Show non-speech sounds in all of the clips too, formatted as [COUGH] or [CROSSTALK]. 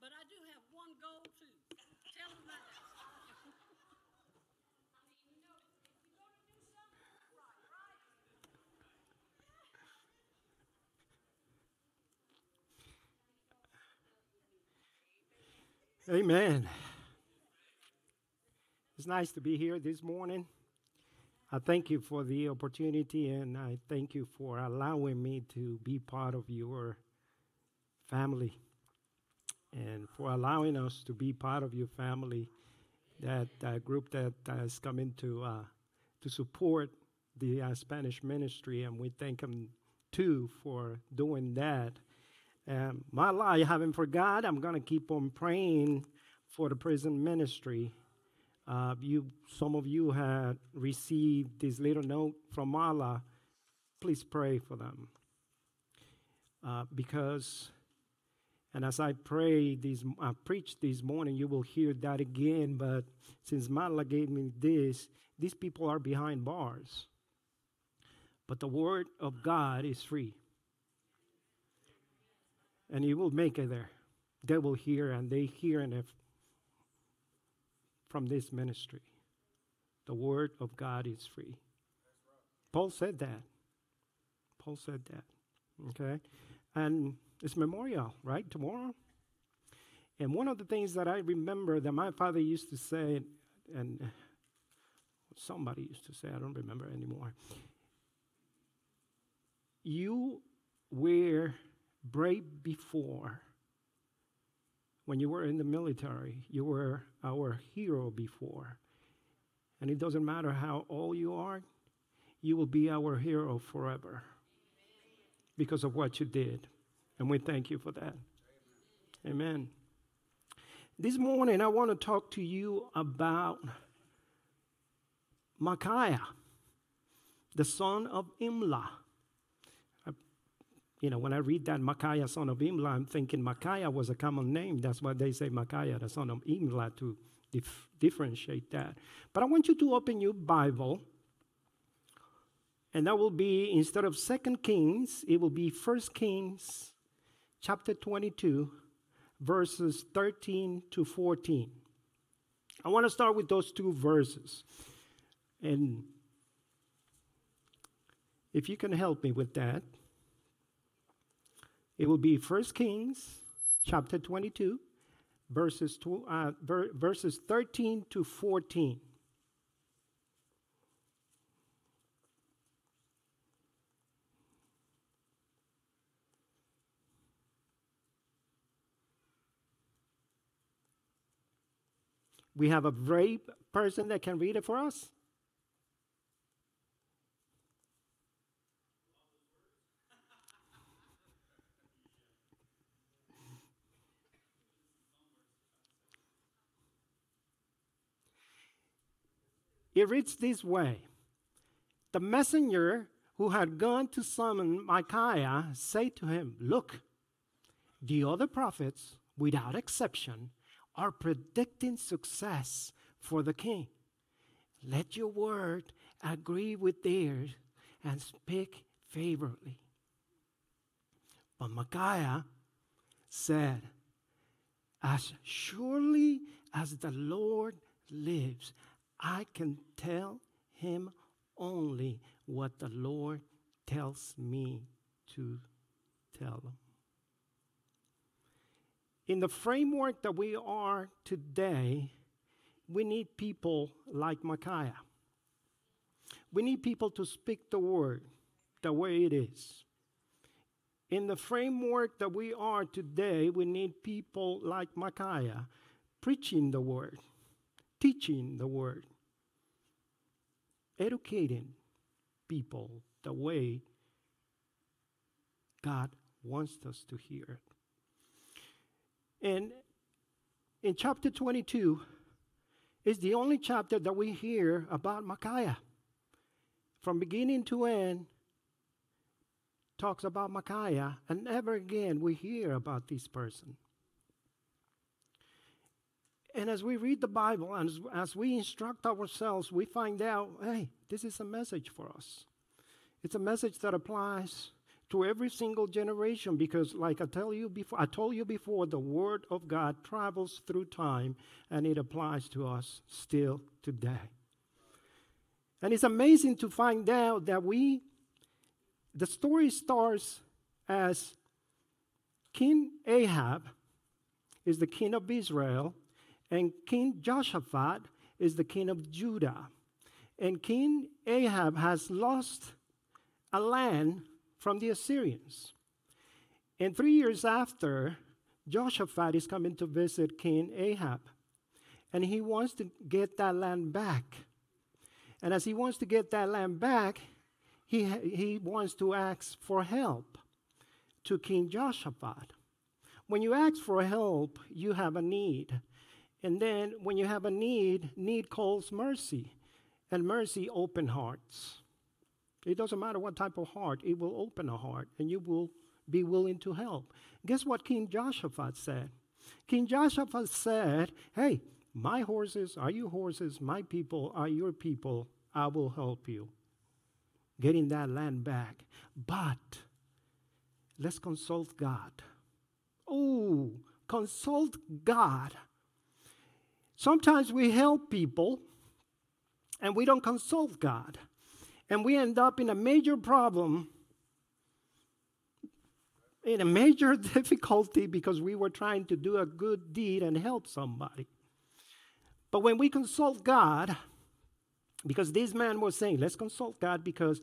but I do have one goal too. Tell them that. Amen. It's nice to be here this morning. I thank you for the opportunity and I thank you for allowing me to be part of your family and for allowing us to be part of your family, that uh, group that has come in to, uh, to support the uh, Spanish ministry, and we thank them too for doing that. Um, my life, I haven't forgot. I'm going to keep on praying for the prison ministry. Uh, you, some of you had received this little note from Allah. Please pray for them uh, because, and as I pray this, I preach this morning, you will hear that again. But since Marla gave me this, these people are behind bars. But the word of God is free and you will make it there. They will hear, and they hear and if from this ministry. The word of God is free. Paul said that. Paul said that. Okay? And it's memorial, right? Tomorrow. And one of the things that I remember that my father used to say, and somebody used to say, I don't remember anymore. You were brave before. When you were in the military, you were our hero before. And it doesn't matter how old you are, you will be our hero forever because of what you did. And we thank you for that. Amen. This morning, I want to talk to you about Micaiah, the son of Imlah you know, when I read that Micaiah, son of Imlah, I'm thinking Micaiah was a common name. That's why they say Micaiah, the son of Imlah, to dif- differentiate that. But I want you to open your Bible, and that will be, instead of Second Kings, it will be First Kings, chapter 22, verses 13 to 14. I want to start with those two verses. And if you can help me with that. It will be 1 Kings chapter 22, verses, two, uh, ver- verses 13 to 14. We have a brave person that can read it for us. It reads this way The messenger who had gone to summon Micaiah said to him, Look, the other prophets, without exception, are predicting success for the king. Let your word agree with theirs and speak favorably. But Micaiah said, As surely as the Lord lives, I can tell him only what the Lord tells me to tell him. In the framework that we are today, we need people like Micaiah. We need people to speak the word the way it is. In the framework that we are today, we need people like Micaiah preaching the word, teaching the word, educating people the way God wants us to hear. And in chapter 22 is the only chapter that we hear about Micaiah. From beginning to end, talks about Micaiah, and never again we hear about this person. And as we read the Bible and as, as, we instruct ourselves, we find out hey, this is a message for us. It's a message that applies to every single generation because like I tell you before I told you before the word of God travels through time and it applies to us still today. And it's amazing to find out that we the story starts as King Ahab is the king of Israel and King Jehoshaphat is the king of Judah. And King Ahab has lost a land from the Assyrians. And three years after, Jehoshaphat is coming to visit King Ahab. And he wants to get that land back. And as he wants to get that land back, he, he wants to ask for help to King Jehoshaphat. When you ask for help, you have a need. And then when you have a need, need calls mercy. And mercy open hearts. It doesn't matter what type of heart, it will open a heart and you will be willing to help. Guess what King Jehoshaphat said? King Jehoshaphat said, Hey, my horses are your horses, my people are your people. I will help you getting that land back. But let's consult God. Oh, consult God. Sometimes we help people and we don't consult God and we end up in a major problem, in a major [LAUGHS] difficulty because we were trying to do a good deed and help somebody. But when we consult God, because this man was saying, let's consult God because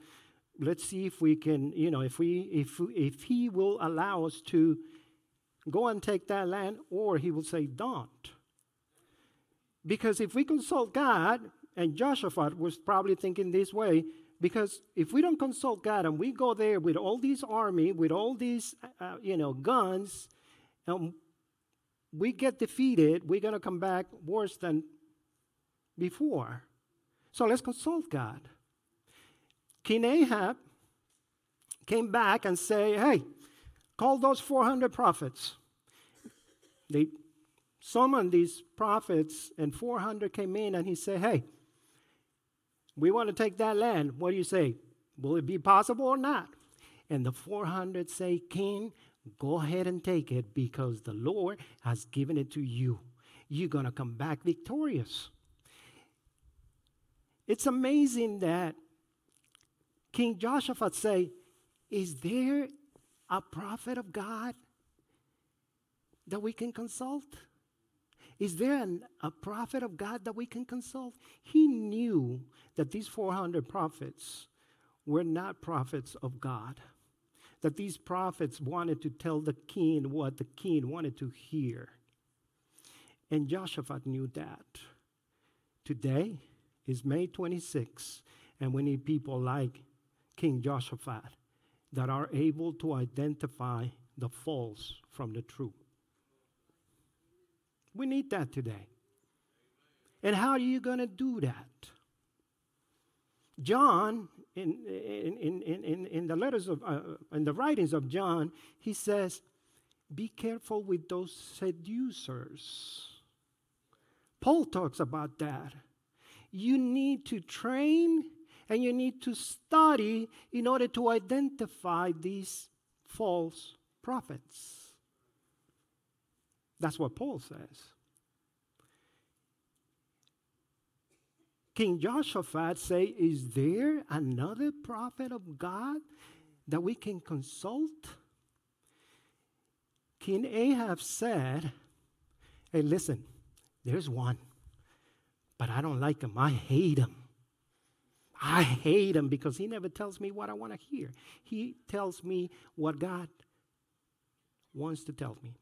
let's see if we can, you know, if we if if he will allow us to go and take that land, or he will say, don't. Because if we consult God, and Jehoshaphat was probably thinking this way, because if we don't consult God and we go there with all these army, with all these, uh, you know, guns, and we get defeated, we're going to come back worse than before. So let's consult God. King Ahab came back and say, hey, call those 400 prophets. They summoned these prophets, and 400 came in, and he said, hey, we want to take that land. What do you say? Will it be possible or not? And the 400 say, King, go ahead and take it because the Lord has given it to you. You're going to come back victorious. It's amazing that King Jehoshaphat say, is there a prophet of God that we can consult? Is there an, a prophet of God that we can consult? He knew that these 400 prophets were not prophets of God, that these prophets wanted to tell the king what the king wanted to hear. And Jehoshaphat knew that. Today is May 26, and we need people like King Jehoshaphat that are able to identify the false from the true. We need that today. And how are you going to do that? John, in, in, in, in, in the letters of, uh, in the writings of John, he says, be careful with those seducers. Paul talks about that. You need to train and you need to study in order to identify these false prophets. That's what Paul says. King Jehoshaphat say, is there another prophet of God that we can consult? King Ahab said, hey, listen, there's one, but I don't like him. I hate him. I hate him because he never tells me what I want to hear. He tells me what God wants to tell me.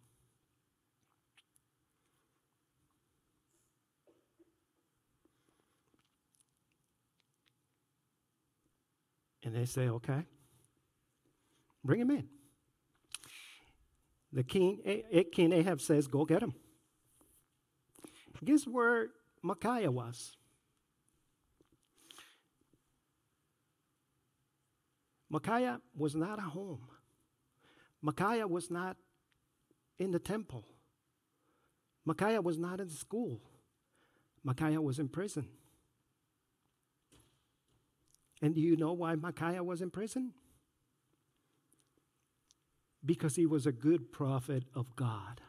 And they say, okay, bring him in. The king, King Ahab says, go get him. Guess where Micaiah was? Micaiah was not at home. Micaiah was not in the temple. Micaiah was not in school. Micaiah was in prison. And do you know why Micaiah was in prison? because he was a good prophet of God,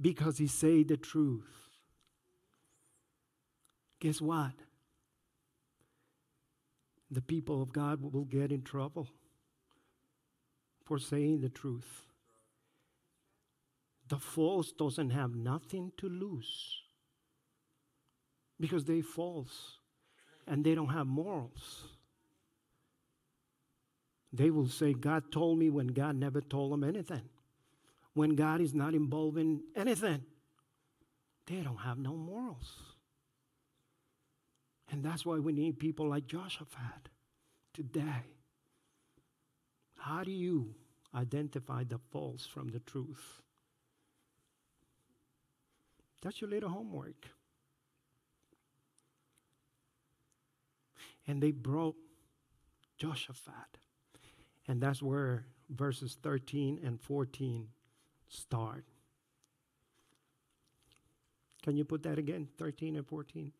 because he said the truth. Guess what? The people of God will get in trouble for saying the truth. The false doesn't have nothing to lose because they false and they don't have morals. They will say, God told me when God never told them anything. When God is not involved in anything, they don't have no morals. And that's why we need people like Jehoshaphat today. How do you identify the false from the truth? That's your little homework. And they brought Jehoshaphat. And that's where verses 13 and 14 start. Can you put that again? 13 and 14.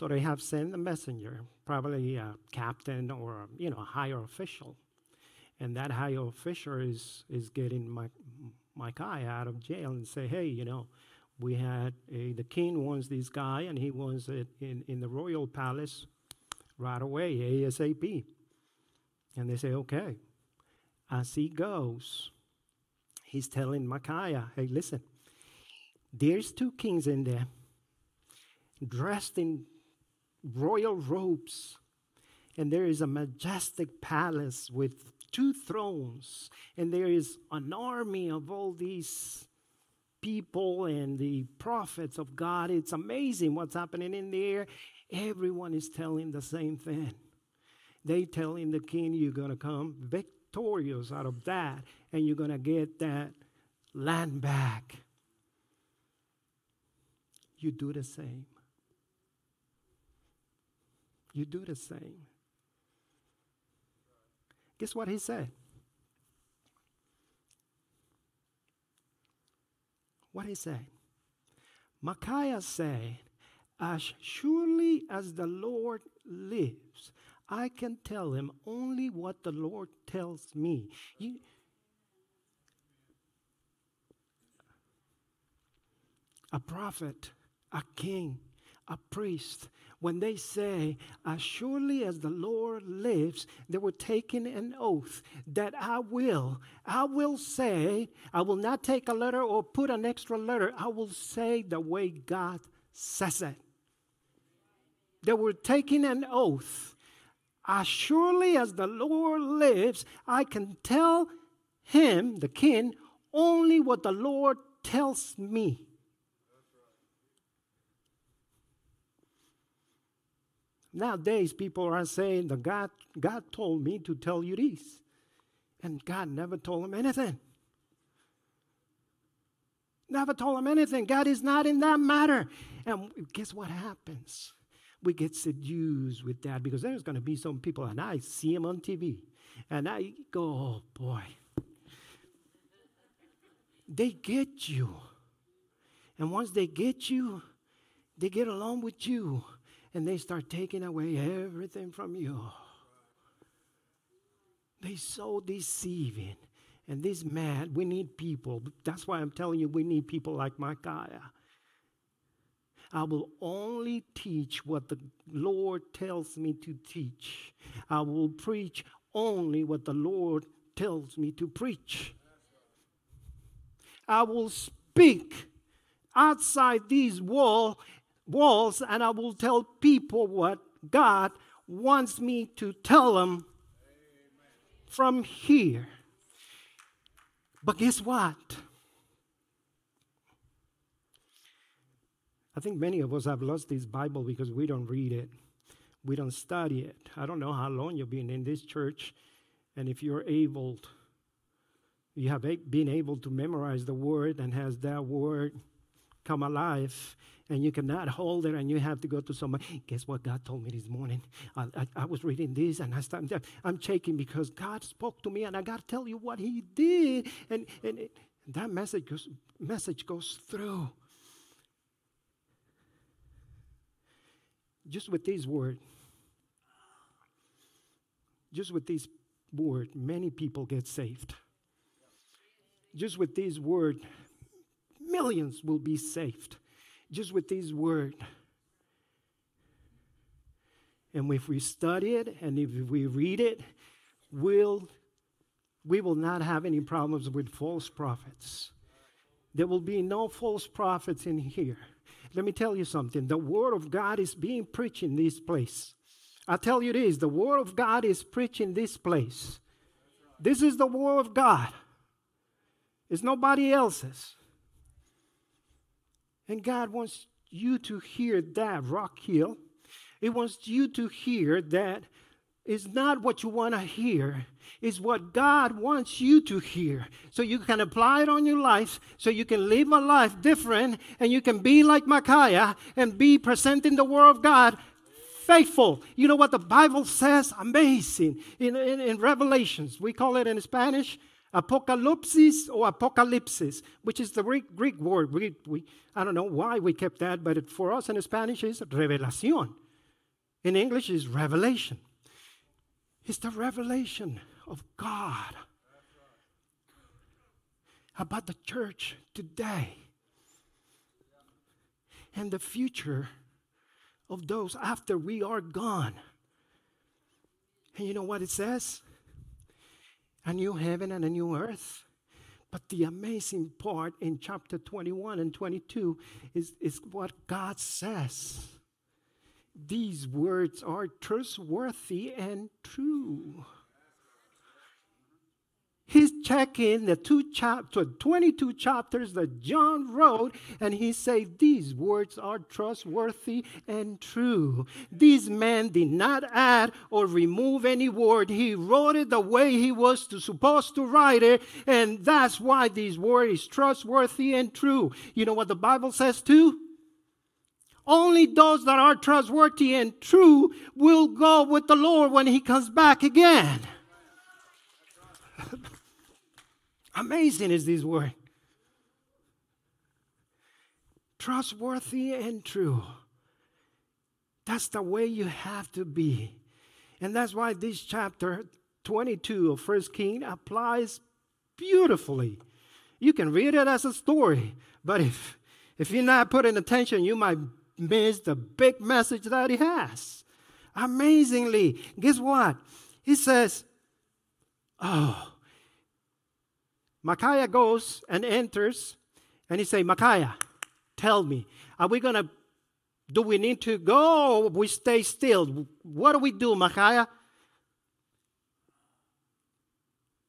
So they have sent a messenger, probably a captain or you know a higher official, and that higher official is is getting Micaiah out of jail and say, hey, you know, we had the king wants this guy, and he wants it in, in the royal palace right away, ASAP. And they say, okay. As he goes, he's telling Micaiah, hey, listen, there's two kings in there dressed in royal robes, and there is a majestic palace with two thrones, and there is an army of all these people and the prophets of God. It's amazing what's happening in there. Everyone is telling the same thing. They telling the king, you're going to come victorious out of that, and you're going to get that land back. You do the same. You do the same. Guess what he said? What he said? Micaiah said, As surely as the Lord lives, I can tell him only what the Lord tells me. You, a prophet, a king, a priest, when they say, As surely as the Lord lives, they were taking an oath that I will, I will say, I will not take a letter or put an extra letter. I will say the way God says it. They were taking an oath. As surely as the Lord lives, I can tell him, the king, only what the Lord tells me. Nowadays, people are saying that God, God told me to tell you this. And God never told him anything. Never told him anything. God is not in that matter. And guess what happens? We get seduced with that because there's going to be some people, and I see them on TV, and I go, oh boy. They get you. And once they get you, they get along with you and they start taking away everything from you. They so deceiving. And this man, we need people. That's why I'm telling you, we need people like Micaiah. I will only teach what the Lord tells me to teach. I will preach only what the Lord tells me to preach. I will speak outside these walls walls and I will tell people what God wants me to tell them from here. But guess what? I think many of us have lost this Bible because we don't read it. We don't study it. I don't know how long you've been in this church, and if you're able, you have been able to memorize the word and has that word come alive and you cannot hold it and you have to go to somebody. Guess what God told me this morning? I, I, I was reading this and I started, I'm shaking because God spoke to me and I got to tell you what He did. And, and it, that message goes, message goes through. just with this word, just with this word, many people get saved. Just with this word, millions will be saved. Just with this word. And if we study it and if we read it, we'll, we will not have any problems with false prophets. There will be no false prophets in here. Let me tell you something. The Word of God is being preached in this place. I tell you this the Word of God is preached in this place. This is the Word of God, it's nobody else's. And God wants you to hear that, Rock Hill. He wants you to hear that is not what you want to hear, is what God wants you to hear. So you can apply it on your life, so you can live a life different, and you can be like Micaiah and be presenting the Word of God faithful. You know what the Bible says? Amazing. In, in, in Revelations, we call it in Spanish apocalypsis or apocalypsis, which is the Greek, Greek word. We, we, I don't know why we kept that, but it, for us in Spanish is revelación. In English is revelation. It's the revelation of God about the church today and the future of those after we are gone. And you know what it says? A new heaven and a new earth. But the amazing part in chapter 21 and 22 is, is what God says. These words are trustworthy and true. He's checking the two chapter, 22 chapters that John wrote, and he said these words are trustworthy and true. These men did not add or remove any word. He wrote it the way he was to, supposed to write it, and that's why this word is trustworthy and true. You know what the Bible says too? Only those that are trustworthy and true will go with the Lord when he comes back again. [LAUGHS] Amazing is this word. Trustworthy and true. That's the way you have to be. And that's why this chapter 22 of First King applies beautifully. You can read it as a story, but if if you're not putting attention, you might miss the big message that he has. Amazingly, guess what? He says, Oh, Micaiah goes and enters, and he say, Micaiah, tell me, are we gonna do we need to go we stay still? What do we do, Micaiah?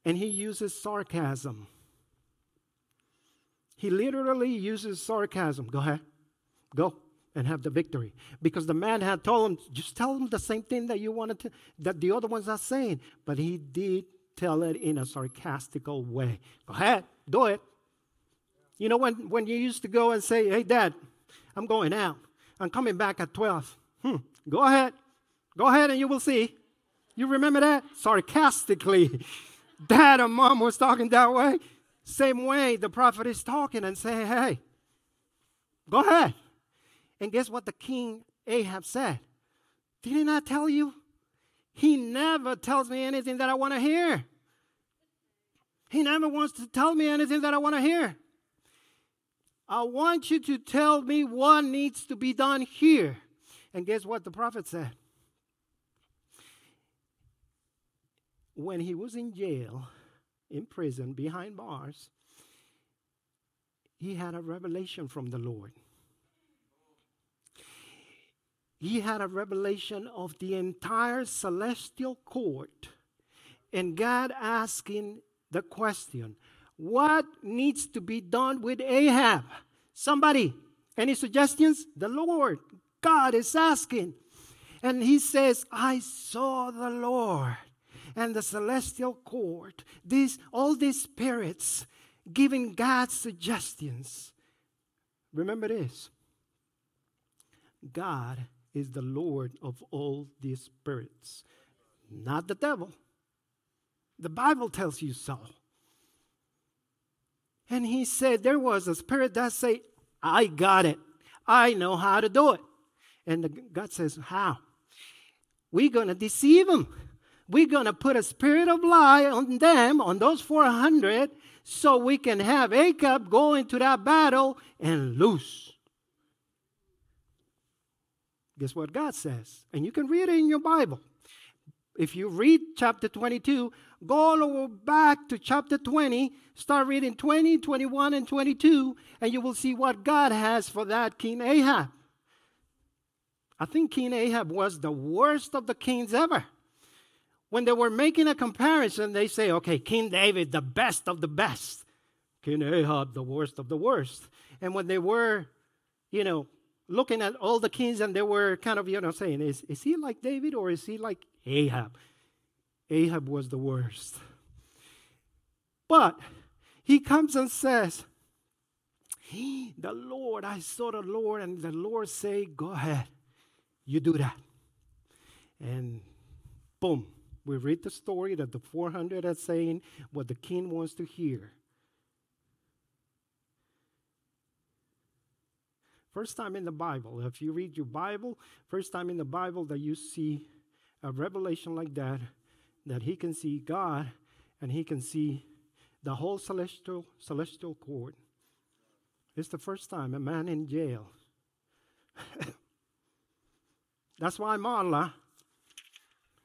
And he uses sarcasm. He literally uses sarcasm. Go ahead. Go and have the victory. Because the man had told him, just tell him the same thing that you wanted to, that the other ones are saying. But he did tell it in a sarcastical way. Go ahead, do it. You know, when, when you used to go and say, hey, dad, I'm going out. I'm coming back at 12. Hmm, go ahead. Go ahead and you will see. You remember that? Sarcastically. [LAUGHS] Dad and mom was talking that way. Same way the prophet is talking and saying, hey, go ahead. And guess what the king Ahab said? Didn't I tell you? He never tells me anything that I want to hear. He never wants to tell me anything that I want to hear. I want you to tell me what needs to be done here. And guess what the prophet said? When he was in jail, in prison, behind bars, he had a revelation from the Lord. He had a revelation of the entire celestial court, and God asking the question what needs to be done with Ahab? Somebody, any suggestions? The Lord, God is asking. And he says, I saw the Lord and the celestial court, these, all these spirits giving God suggestions. Remember this God is the Lord of all these spirits, not the devil. The Bible tells you so. And he said there was a spirit that say, I got it. I know how to do it. And the, God says, How? We're going to deceive them. We're going to put a spirit of lie on them, on those 400, so we can have Ahab go into that battle and lose. Guess what God says? And you can read it in your Bible. If you read chapter 22, go all the way back to chapter 20, start reading 20, 21, and 22, and you will see what God has for that King Ahab. I think King Ahab was the worst of the kings ever. When they were making a comparison, they say, okay, King David, the best of the best. King Ahab, the worst of the worst. And when they were, you know, looking at all the kings and they were kind of, you know, saying, is, is he like David or is he like Ahab? Ahab was the worst. But he comes and says, The Lord, I saw the Lord, and the Lord say, Go ahead, you do that. And boom, we read the story that the 400 are saying what the king wants to hear. First time in the Bible, if you read your Bible, first time in the Bible that you see a revelation like that, that he can see God and he can see the whole celestial celestial court. It's the first time a man in jail. [LAUGHS] That's why Marla,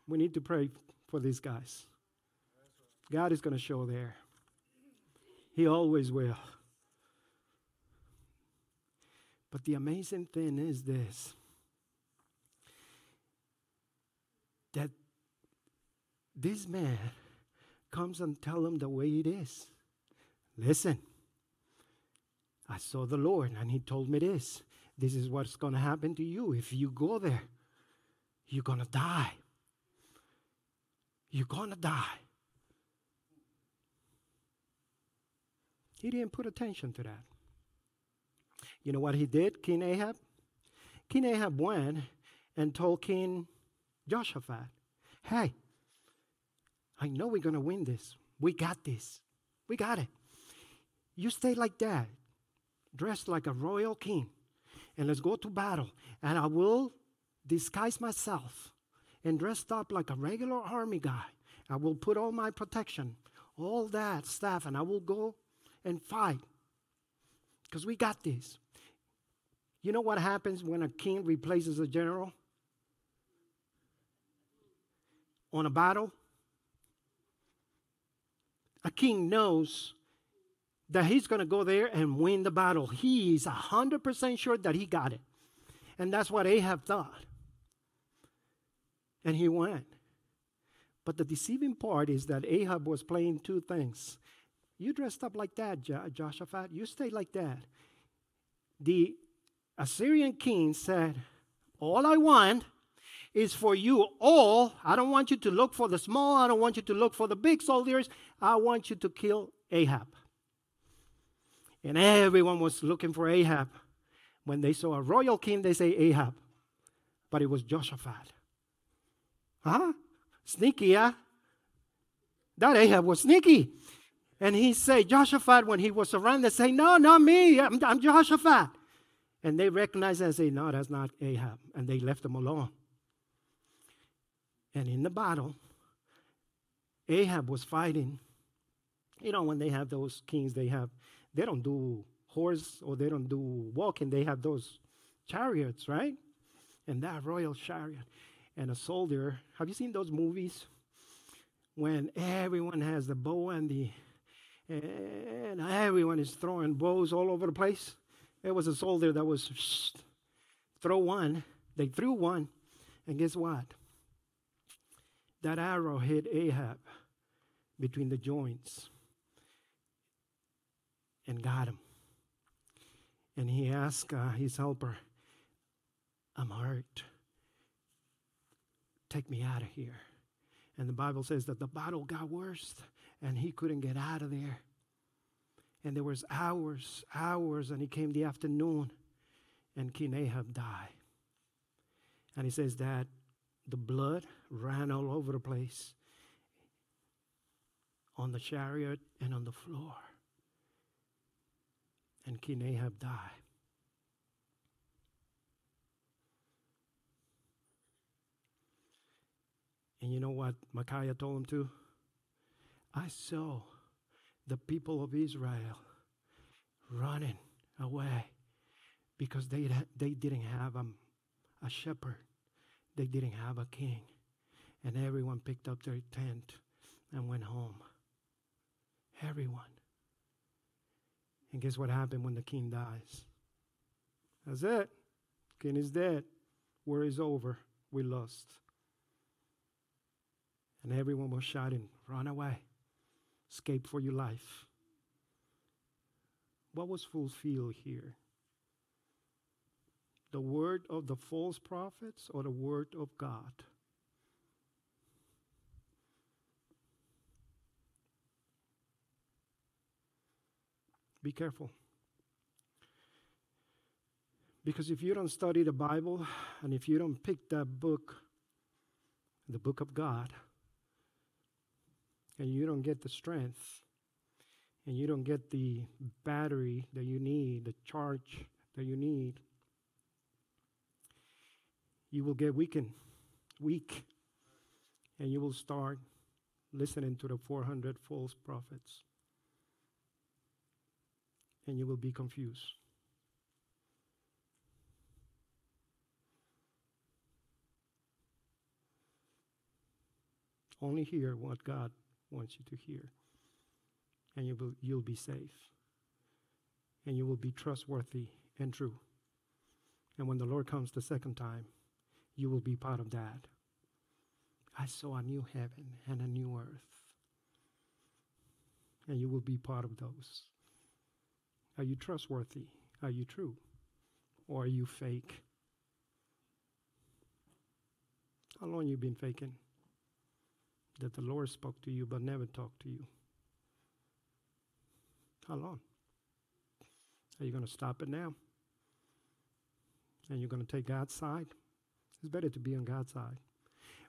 we need to pray for these guys. God is going to show there. He always will. But the amazing thing is this that this man comes and tell him the way it is. Listen, I saw the Lord and he told me this. This is what's going to happen to you if you go there. You're going to die. You're going to die. He didn't put attention to that. You know what he did, King Ahab? King Ahab went and told King Jehoshaphat, hey, I know we're going to win this. We got this. We got it. You stay like that, dressed like a royal king, and let's go to battle. And I will disguise myself and dressed up like a regular army guy. I will put all my protection, all that stuff, and I will go and fight. Because we got this. You know what happens when a king replaces a general? On a battle? A king knows that he's going to go there and win the battle. He's 100% sure that he got it. And that's what Ahab thought. And he went. But the deceiving part is that Ahab was playing two things. You dressed up like that, jo- Jehoshaphat. You stay like that. The Assyrian king said, All I want is for you all. I don't want you to look for the small. I don't want you to look for the big soldiers. I want you to kill Ahab. And everyone was looking for Ahab. When they saw a royal king, they say Ahab. But it was Jehoshaphat. Huh? Sneaky, yeah? That Ahab was sneaky. And he said, Jehoshaphat, when he was surrounded, say, No, not me. I'm, I'm. And they recognized and say, No, that's not Ahab. And they left him alone. And in the battle, Ahab was fighting. You know, when they have those kings, they have, they don't do horse or they don't do walking, they have those chariots, right? And that royal chariot and a soldier. Have you seen those movies when everyone has the bow and the and everyone is throwing bows all over the place? There was a soldier that was shh, throw one. They threw one, and guess what? That arrow hit Ahab between the joints and got him. And he asked uh, his helper, I'm hurt take me out of here. And the Bible says that the battle got worse and he couldn't get out of there. And there was hours, hours, and he came the afternoon, and King Ahab died. And he says that the blood ran all over the place on the chariot and on the floor. And King Ahab died. And you know what Micaiah told him to? I saw the people of Israel running away because they, they didn't have a, a shepherd, they didn't have a king. And everyone picked up their tent and went home. Everyone. And guess what happened when the king dies? That's it. King is dead. War is over. We lost. And everyone was shouting, Run away. Escape for your life. What was fulfilled here? The word of the false prophets or the word of God? Be careful. Because if you don't study the Bible and if you don't pick that book, the book of God, and you don't get the strength and you don't get the battery that you need, the charge that you need, you will get weakened, weak, and you will start listening to the 400 false prophets and you will be confused. Only hear what God wants you to hear, and you will, you'll be safe, and you will be trustworthy and true. And when the Lord comes the second time, you will be part of that. I saw a new heaven and a new earth, and you will be part of those. Are you trustworthy? Are you true? Or are you fake? How long you been faking? That the Lord spoke to you but never talked to you. How long? Are you going to stop it now? And you're going to take God's side? It's better to be on God's side.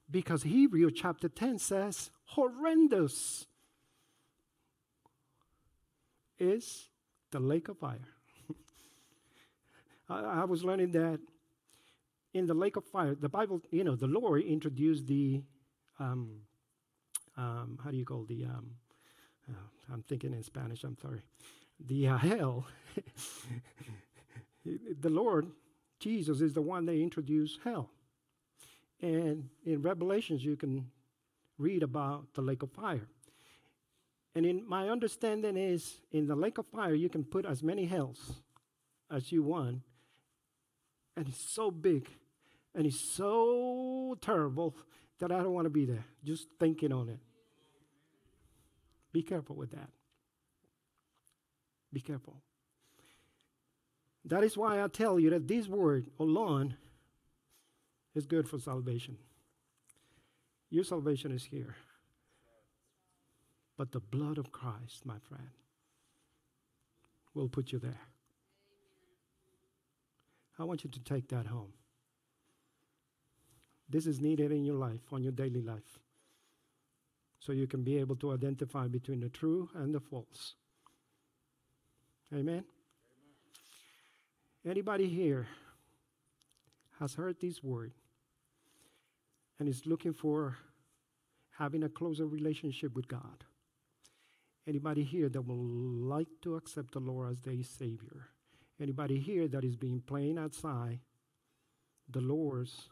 Because Hebrew chapter 10 says, horrendous is the lake of fire. [LAUGHS] I, I, was learning that in the lake of fire, the Bible, you know, the Lord introduced the, um, um, how do you call the, um, uh, I'm thinking in Spanish, I'm sorry, the uh, hell. [LAUGHS] the Lord, Jesus, is the one that introduced hell. And in Revelations, you can read about the lake of fire. And in my understanding is in the lake of fire, you can put as many hells as you want. And it's so big and it's so terrible that I don't want to be there. Just thinking on it. Be careful with that. Be careful. That is why I tell you that this word alone is good for salvation. Your salvation is here but the blood of Christ, my friend, will put you there. I want you to take that home. This is needed in your life, on your daily life, so you can be able to identify between the true and the false. Amen? Amen. Anybody here has heard this word and is looking for having a closer relationship with God? Anybody here that would like to accept the Lord as their Savior? Anybody here that is being playing outside the Lord's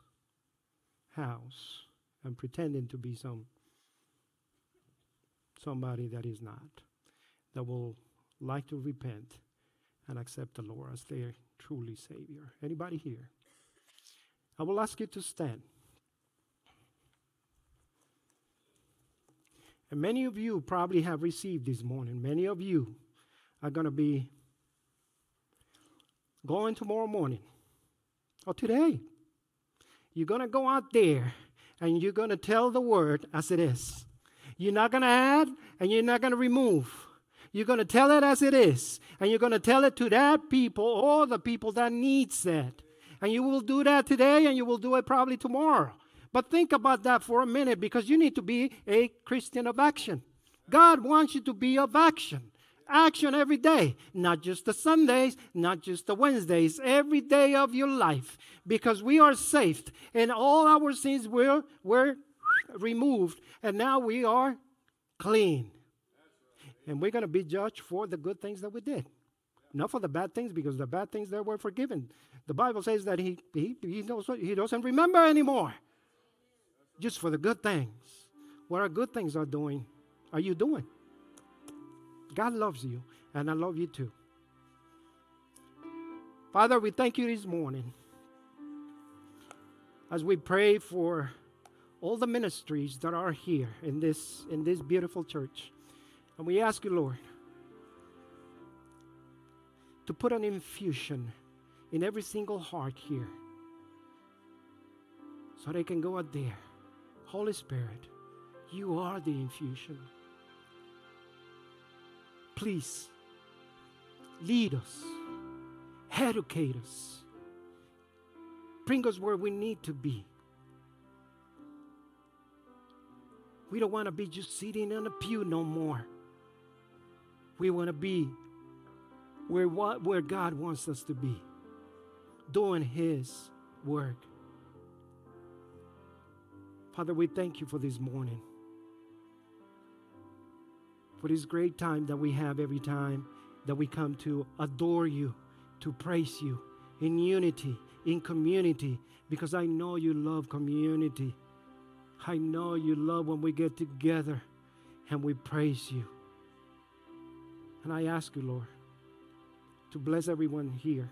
house and pretending to be some somebody that is not, that will like to repent and accept the Lord as their truly Savior? Anybody here? I will ask you to stand. And many of you probably have received this morning. Many of you are going to be going tomorrow morning or today. You're going to go out there and you're going to tell the word as it is. You're not going to add and you're not going to remove. You're going to tell it as it is. And you're going to tell it to that people or the people that needs that. And you will do that today and you will do it probably tomorrow. But think about that for a minute because you need to be a Christian of action. God wants you to be of action. Action every day, not just the Sundays, not just the Wednesdays, every day of your life, because we are saved and all our sins were, were removed, and now we are clean. And we're going to be judged for the good things that we did, not for the bad things, because the bad things that were forgiven. The Bible says that he, he, he, knows, he doesn't remember anymore, just for the good things. What are good things are doing? Are you doing? God loves you, and I love you too. Father, we thank you this morning as we pray for all the ministries that are here in this, in this beautiful church. And we ask you, Lord, to put an infusion in every single heart here so they can go out there. Holy Spirit, you are the infusion. Please lead us, educate us, bring us where we need to be. We don't want to be just sitting in a pew no more. We want to be where, where God wants us to be, doing His work. Father, we thank you for this morning, for this great time that we have every time that we come to adore you, to praise you in unity, in community, because I know you love community. I know you love when we get together and we praise you. And I ask you, Lord, to bless everyone here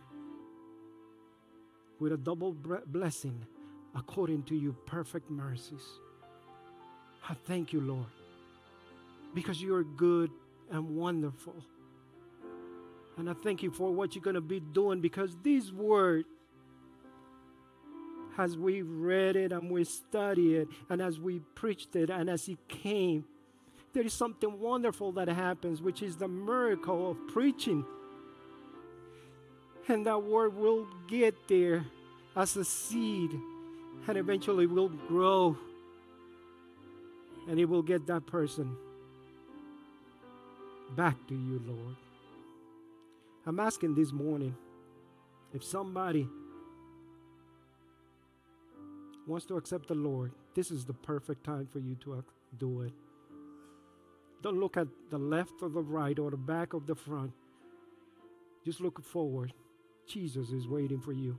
with a double blessing according to your perfect mercies. I thank you, Lord, because you are good and wonderful. And I thank you for what you're going to be doing because this word, as we read it and we study it, and as we preached it, and as it came, there is something wonderful that happens, which is the miracle of preaching. And that word will get there as a seed and eventually will grow and it will get that person back to you, Lord. I'm asking this morning if somebody wants to accept the Lord, this is the perfect time for you to uh, do it. Don't look at the left or the right or the back of the front. Just look forward. Jesus is waiting for you.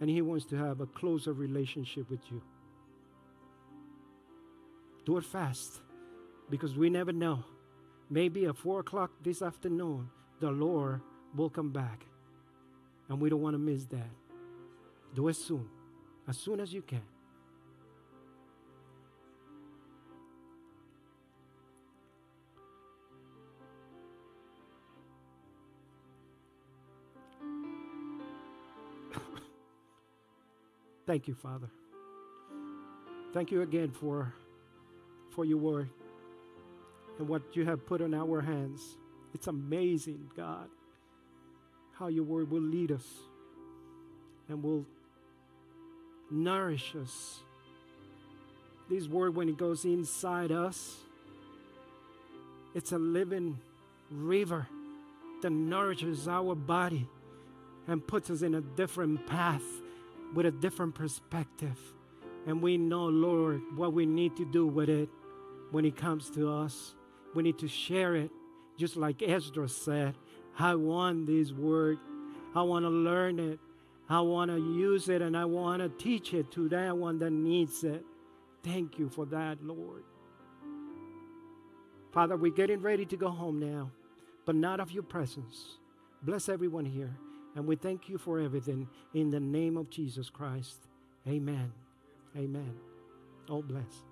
And He wants to have a closer relationship with you. Do it fast because we never know. Maybe at 4 o'clock this afternoon, the Lord will come back. And we don't want to miss that. Do it soon, as soon as you can. [LAUGHS] Thank you, Father. Thank you again for, for your word and what you have put in our hands. It's amazing, God, how your word will lead us and will nourish us. This word, when it goes inside us, it's a living river that nourishes our body and puts us in a different path with a different perspective. And we know, Lord, what we need to do with it when it comes to us. We need to share it, just like Ezra said. I want this word. I want to learn it. I want to use it and I want to teach it to that one that needs it. Thank you for that, Lord. Father, we're getting ready to go home now, but not of your presence. Bless everyone here. And we thank you for everything in the name of Jesus Christ. Amen. Amen. Oh, bless.